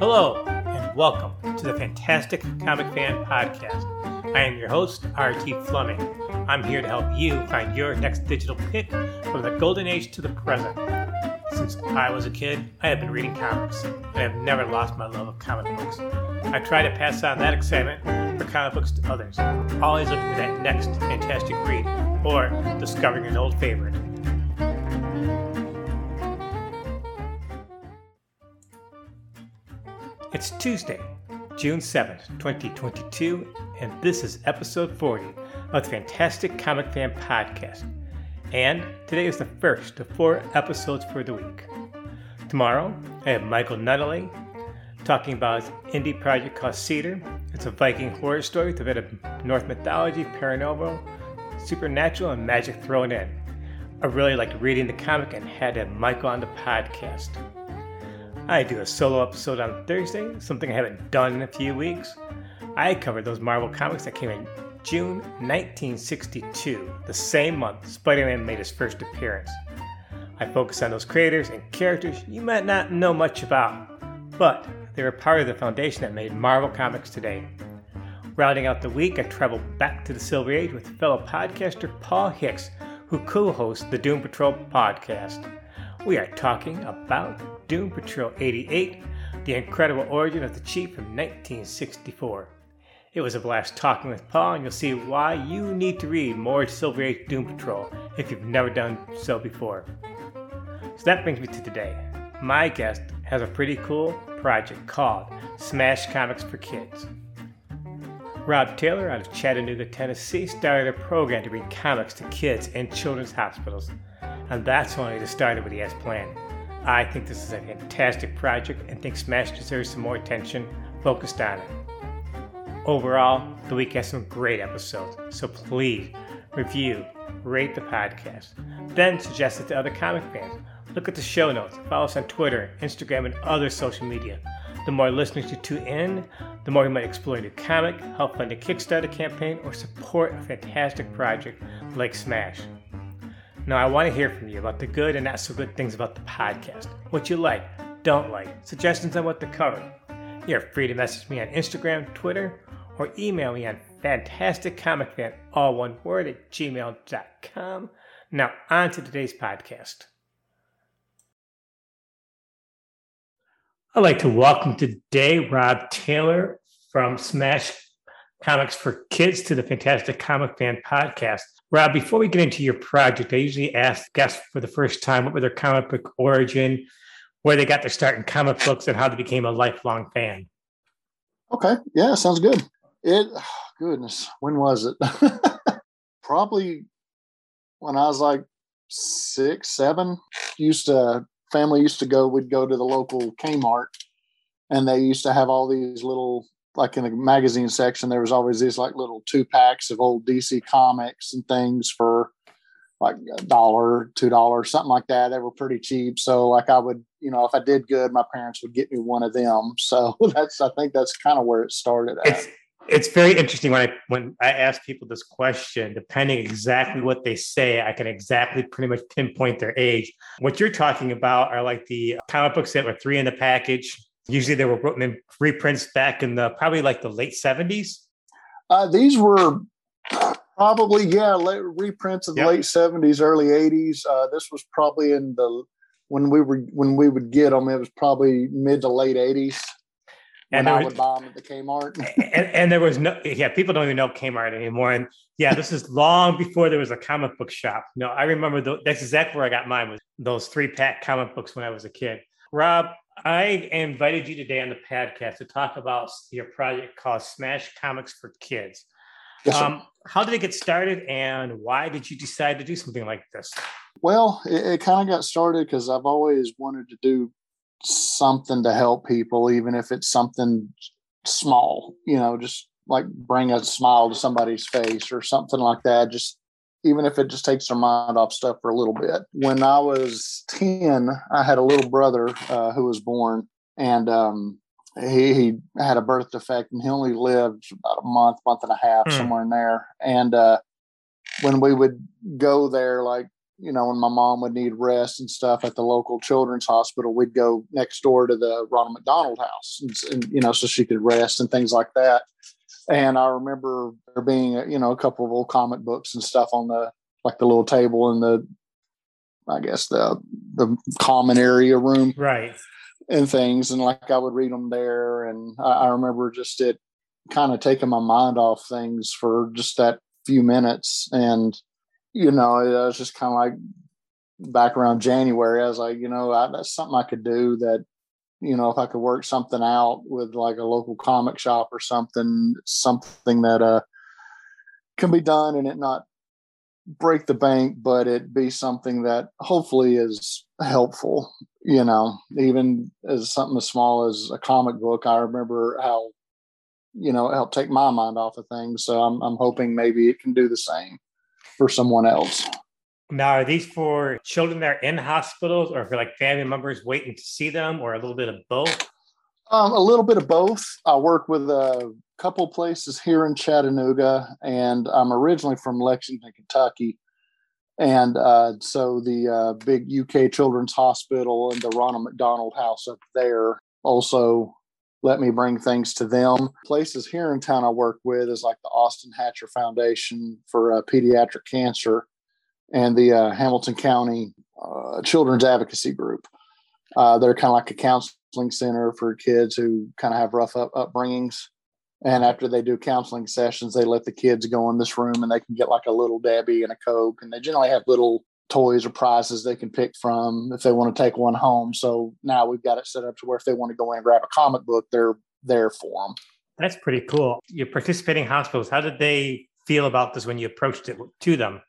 Hello, and welcome to the Fantastic Comic Fan Podcast. I am your host, RT Fleming. I'm here to help you find your next digital pick from the golden age to the present. Since I was a kid, I have been reading comics, and I have never lost my love of comic books. I try to pass on that excitement for comic books to others, always looking for that next fantastic read or discovering an old favorite. It's Tuesday, June 7th, 2022, and this is episode 40 of the Fantastic Comic Fan Podcast. And today is the first of four episodes for the week. Tomorrow, I have Michael Nunnally talking about his indie project called Cedar. It's a Viking horror story with a bit of Norse mythology, paranormal, supernatural, and magic thrown in. I really liked reading the comic and had to have Michael on the podcast. I do a solo episode on Thursday, something I haven't done in a few weeks. I cover those Marvel comics that came in June 1962, the same month Spider Man made his first appearance. I focus on those creators and characters you might not know much about, but they were part of the foundation that made Marvel Comics today. Rounding out the week, I travel back to the Silver Age with fellow podcaster Paul Hicks, who co hosts the Doom Patrol podcast. We are talking about Doom Patrol 88, the incredible origin of the Chief from 1964. It was a blast talking with Paul, and you'll see why you need to read more Silver Age Doom Patrol if you've never done so before. So that brings me to today. My guest has a pretty cool project called Smash Comics for Kids. Rob Taylor out of Chattanooga, Tennessee started a program to bring comics to kids in children's hospitals, and that's only the start what he has planned. I think this is a fantastic project and think Smash deserves some more attention focused on it. Overall, the week has some great episodes, so please review, rate the podcast, then suggest it to other comic fans. Look at the show notes, follow us on Twitter, Instagram, and other social media. The more listeners you tune in, the more you might explore a new comic, help fund a Kickstarter campaign, or support a fantastic project like Smash. Now, I want to hear from you about the good and not so good things about the podcast, what you like, don't like, suggestions on what to cover. You're free to message me on Instagram, Twitter, or email me on fantasticcomicfan, all one word, at gmail.com. Now, on to today's podcast. I'd like to welcome today Rob Taylor from Smash Comics for Kids to the Fantastic Comic Fan podcast. Rob, before we get into your project, I usually ask guests for the first time what were their comic book origin, where they got their start in comic books, and how they became a lifelong fan. Okay. Yeah, sounds good. It, goodness, when was it? Probably when I was like six, seven. Used to family used to go. We'd go to the local Kmart, and they used to have all these little, like in the magazine section, there was always these like little two packs of old DC comics and things for like a dollar, two dollars, something like that. They were pretty cheap. So like I would, you know, if I did good, my parents would get me one of them. So that's I think that's kind of where it started. It's it's very interesting when I when I ask people this question, depending exactly what they say, I can exactly pretty much pinpoint their age. What you're talking about are like the comic books that were three in the package. Usually they were written in reprints back in the probably like the late 70s. Uh, these were probably yeah late, reprints of the yep. late 70s, early 80s. Uh, this was probably in the when we were when we would get them. It was probably mid to late 80s and I would buy them at the Kmart. and, and, there was no, yeah, people don't even know Kmart anymore. And yeah, this is long before there was a comic book shop. No, I remember the, that's exactly where I got mine was those three pack comic books when I was a kid. Rob, I invited you today on the podcast to talk about your project called Smash Comics for Kids. Yes, um, how did it get started and why did you decide to do something like this? Well, it, it kind of got started because I've always wanted to do something to help people, even if it's something small, you know, just like bring a smile to somebody's face or something like that. Just even if it just takes their mind off stuff for a little bit. When I was 10, I had a little brother uh, who was born and um, he, he, had a birth defect and he only lived about a month, month and a half, mm. somewhere in there. And uh, when we would go there, like you know, when my mom would need rest and stuff at the local children's hospital, we'd go next door to the Ronald McDonald House, and, and you know, so she could rest and things like that. And I remember there being, you know, a couple of old comic books and stuff on the like the little table in the, I guess the the common area room, right, and things. And like I would read them there, and I, I remember just it kind of taking my mind off things for just that few minutes. And you know, it was just kind of like back around January. I was like, you know, I, that's something I could do that you know, if I could work something out with like a local comic shop or something, something that uh can be done and it not break the bank, but it be something that hopefully is helpful, you know, even as something as small as a comic book. I remember how, you know, it helped take my mind off of things. So I'm I'm hoping maybe it can do the same for someone else. Now, are these for children that are in hospitals or for like family members waiting to see them or a little bit of both? Um, a little bit of both. I work with a couple places here in Chattanooga, and I'm originally from Lexington, Kentucky. And uh, so the uh, big UK Children's Hospital and the Ronald McDonald House up there also let me bring things to them. Places here in town I work with is like the Austin Hatcher Foundation for uh, Pediatric Cancer and the uh, Hamilton County uh, Children's Advocacy Group. Uh, they're kind of like a counseling center for kids who kind of have rough up, upbringings. And after they do counseling sessions, they let the kids go in this room and they can get like a little Debbie and a Coke. And they generally have little toys or prizes they can pick from if they want to take one home. So now we've got it set up to where if they want to go in and grab a comic book, they're there for them. That's pretty cool. You're participating hospitals. How did they feel about this when you approached it to them?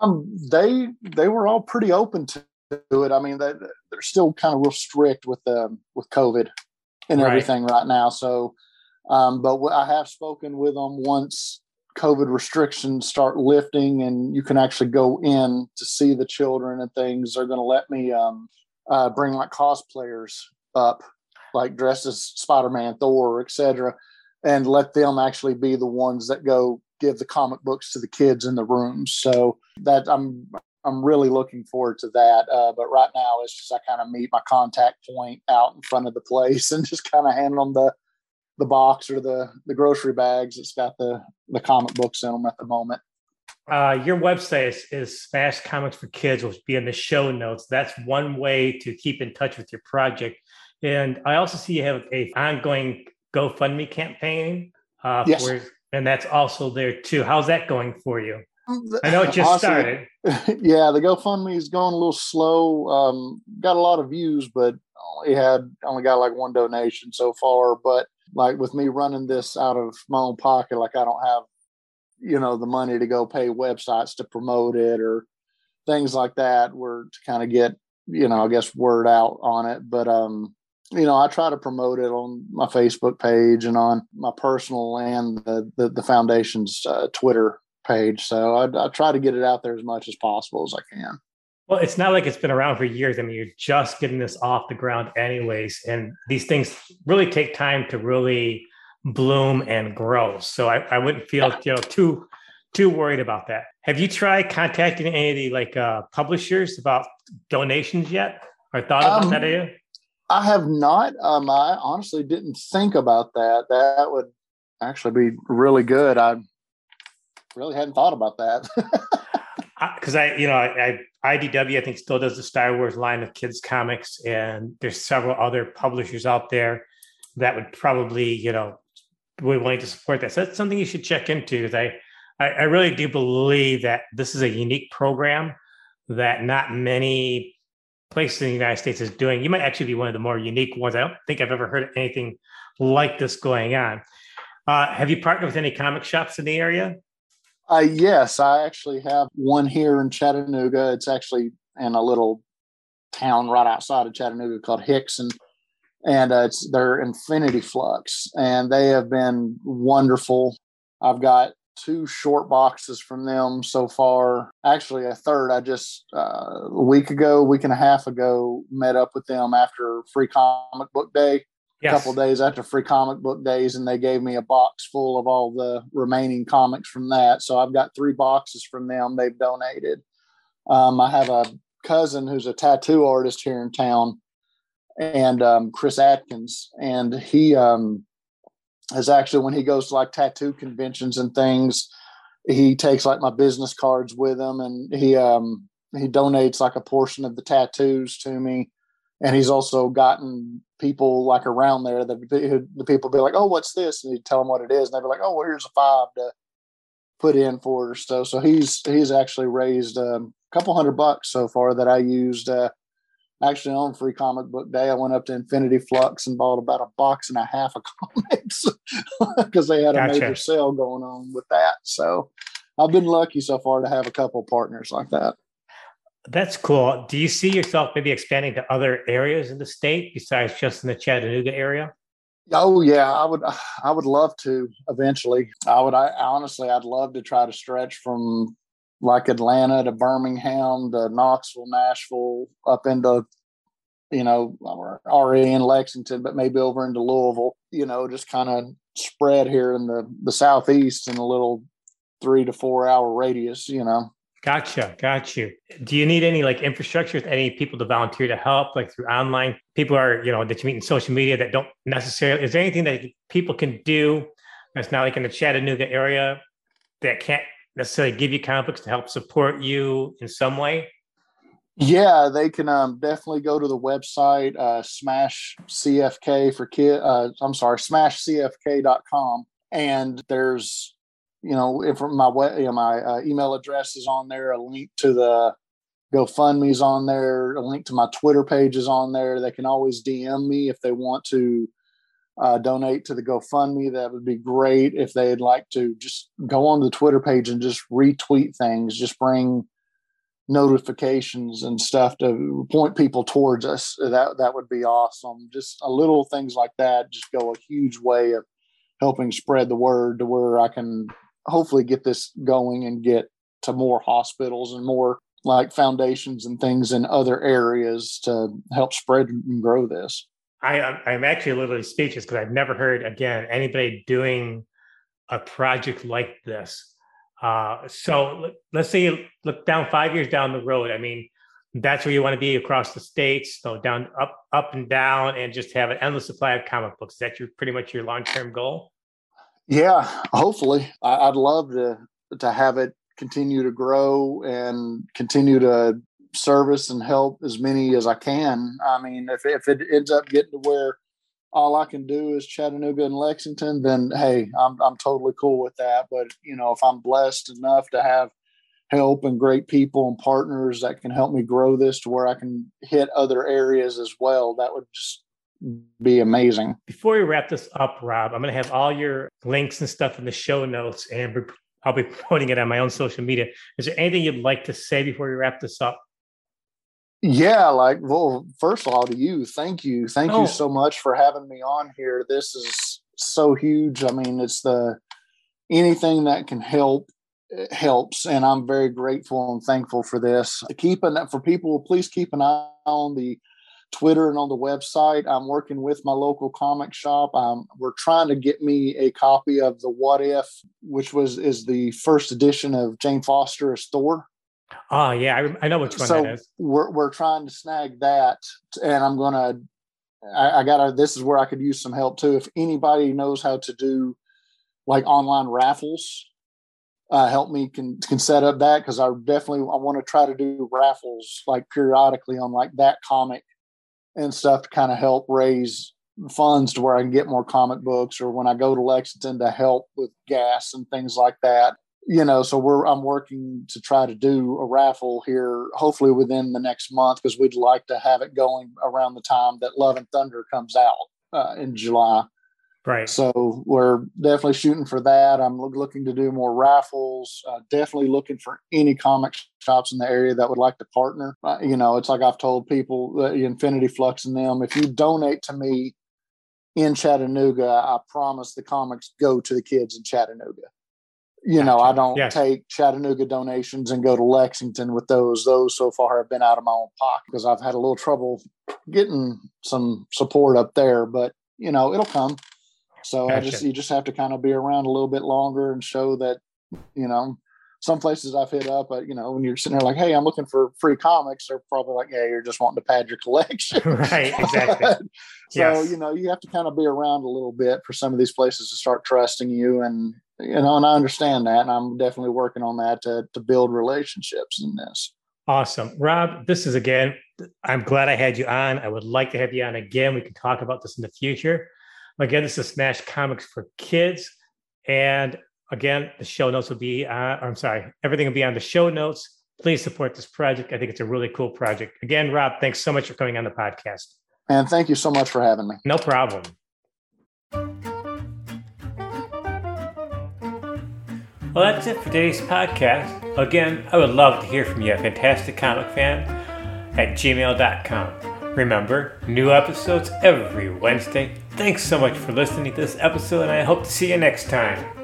Um, they they were all pretty open to it. I mean, they, they're still kind of real strict with um, with COVID and everything right, right now. So, um, but I have spoken with them once COVID restrictions start lifting and you can actually go in to see the children and things. They're going to let me um, uh, bring like cosplayers up, like dressed as Spider Man, Thor, etc., and let them actually be the ones that go give the comic books to the kids in the rooms. So that I'm I'm really looking forward to that. Uh, but right now, it's just I kind of meet my contact point out in front of the place and just kind of hand them the the box or the the grocery bags that's got the the comic books in them at the moment. Uh, your website is, is Smash Comics for Kids, which will be in the show notes. That's one way to keep in touch with your project. And I also see you have a ongoing GoFundMe campaign. Uh, yes. For, and that's also there too. How's that going for you? I know it just Honestly, started. Yeah, the GoFundMe is going a little slow. Um, got a lot of views, but only had only got like one donation so far. But like with me running this out of my own pocket, like I don't have, you know, the money to go pay websites to promote it or things like that. Where to kind of get, you know, I guess word out on it. But um, you know, I try to promote it on my Facebook page and on my personal and the the, the foundation's uh, Twitter page. So I, I try to get it out there as much as possible as I can. Well, it's not like it's been around for years. I mean, you're just getting this off the ground, anyways. And these things really take time to really bloom and grow. So I, I wouldn't feel you know too too worried about that. Have you tried contacting any of the like uh, publishers about donations yet, or thought about um, that idea? I have not. Um, I honestly didn't think about that. That would actually be really good. I really hadn't thought about that. Because I, you know, I, I, IDW I think still does the Star Wars line of kids comics, and there's several other publishers out there that would probably, you know, be willing to support that. So that's something you should check into. Because I, I, I really do believe that this is a unique program that not many places in the United States is doing. You might actually be one of the more unique ones. I don't think I've ever heard anything like this going on. Uh, have you partnered with any comic shops in the area? Uh, yes, I actually have one here in Chattanooga. It's actually in a little town right outside of Chattanooga called Hixson, and uh, it's their Infinity Flux, and they have been wonderful. I've got two short boxes from them so far. Actually, a third. I just uh, a week ago, week and a half ago, met up with them after Free Comic Book Day yes. a couple days after free comic book days and they gave me a box full of all the remaining comics from that so i've got three boxes from them they've donated Um, I have a cousin who's a tattoo artist here in town, and um, Chris Atkins, and he um, is actually when he goes to like tattoo conventions and things, he takes like my business cards with him, and he um, he donates like a portion of the tattoos to me, and he's also gotten people like around there that the people be like, "Oh, what's this?" and he'd tell them what it is, and they'd be like, "Oh, well, here's a five to put in for so." So he's he's actually raised um, a couple hundred bucks so far that I used. Uh, actually, on Free Comic Book Day, I went up to Infinity Flux and bought about a box and a half of comics because they had a gotcha. major sale going on with that. So I've been lucky so far to have a couple partners like that. That's cool. Do you see yourself maybe expanding to other areas in the state besides just in the Chattanooga area? Oh yeah, I would. I would love to eventually. I would. I honestly, I'd love to try to stretch from like Atlanta to Birmingham to Knoxville, Nashville, up into you know already in Lexington, but maybe over into Louisville. You know, just kind of spread here in the the southeast in a little three to four hour radius. You know. Gotcha, got you. Do you need any like infrastructure, any people to volunteer to help, like through online? People are, you know, that you meet in social media that don't necessarily. Is there anything that people can do that's not like in the Chattanooga area that can't necessarily give you comic books to help support you in some way? Yeah, they can um, definitely go to the website, uh, smash CFK for kid. Uh, I'm sorry, smashcfk.com. And there's you know, if my you know, my uh, email address is on there, a link to the GoFundMe's on there, a link to my Twitter page is on there. They can always DM me if they want to uh, donate to the GoFundMe. That would be great. If they'd like to just go on the Twitter page and just retweet things, just bring notifications and stuff to point people towards us. That that would be awesome. Just a little things like that just go a huge way of helping spread the word to where I can hopefully get this going and get to more hospitals and more like foundations and things in other areas to help spread and grow this. I, I'm actually literally speechless because I've never heard again anybody doing a project like this. Uh, so let's say you look down five years down the road. I mean, that's where you want to be across the states, so down, up, up and down, and just have an endless supply of comic books. Is that your pretty much your long term goal? Yeah, hopefully, I, would love to to have it continue to grow and continue to service and help as many as I can. I mean, if if it ends up getting to where all I can do is Chattanooga and Lexington, then hey, I'm I'm totally cool with that. But you know, if I'm blessed enough to have help and great people and partners that can help me grow this to where I can hit other areas as well, that would just be amazing. Before we wrap this up, Rob, I'm going to have all your links and stuff in the show notes, and I'll be promoting it on my own social media. Is there anything you'd like to say before we wrap this up? Yeah, like, well, first of all, to you, thank you. Thank oh. you so much for having me on here. This is so huge. I mean, it's the anything that can help helps and i'm very grateful and thankful for this keeping that for people please keep an eye on the Twitter and on the website. I'm working with my local comic shop. Um, we're trying to get me a copy of the What If, which was is the first edition of Jane Foster as Thor. Oh yeah, I, I know which one so that is. We're we're trying to snag that, and I'm gonna. I, I gotta. This is where I could use some help too. If anybody knows how to do like online raffles, uh, help me can can set up that because I definitely I want to try to do raffles like periodically on like that comic and stuff to kind of help raise funds to where I can get more comic books or when I go to Lexington to help with gas and things like that. You know, so we're I'm working to try to do a raffle here, hopefully within the next month, because we'd like to have it going around the time that Love and Thunder comes out uh, in July. Right. So we're definitely shooting for that. I'm looking to do more raffles. Uh, definitely looking for any comic shops in the area that would like to partner. Uh, you know, it's like I've told people, uh, Infinity Flux and them, if you donate to me in Chattanooga, I promise the comics go to the kids in Chattanooga. You know, I don't yes. take Chattanooga donations and go to Lexington with those. Those so far have been out of my own pocket because I've had a little trouble getting some support up there, but you know, it'll come. So gotcha. I just you just have to kind of be around a little bit longer and show that you know some places I've hit up, but you know, when you're sitting there like, "Hey, I'm looking for free comics," they're probably like, "Yeah, you're just wanting to pad your collection." right, exactly. So yes. you know, you have to kind of be around a little bit for some of these places to start trusting you, and you know, and I understand that, and I'm definitely working on that to to build relationships in this. Awesome, Rob. This is again. I'm glad I had you on. I would like to have you on again. We can talk about this in the future. Again, this is Smash Comics for Kids, and Again, the show notes will be, uh, I'm sorry, everything will be on the show notes. Please support this project. I think it's a really cool project. Again, Rob, thanks so much for coming on the podcast. And thank you so much for having me. No problem. Well, that's it for today's podcast. Again, I would love to hear from you, a fantastic comic fan, at gmail.com. Remember, new episodes every Wednesday. Thanks so much for listening to this episode, and I hope to see you next time.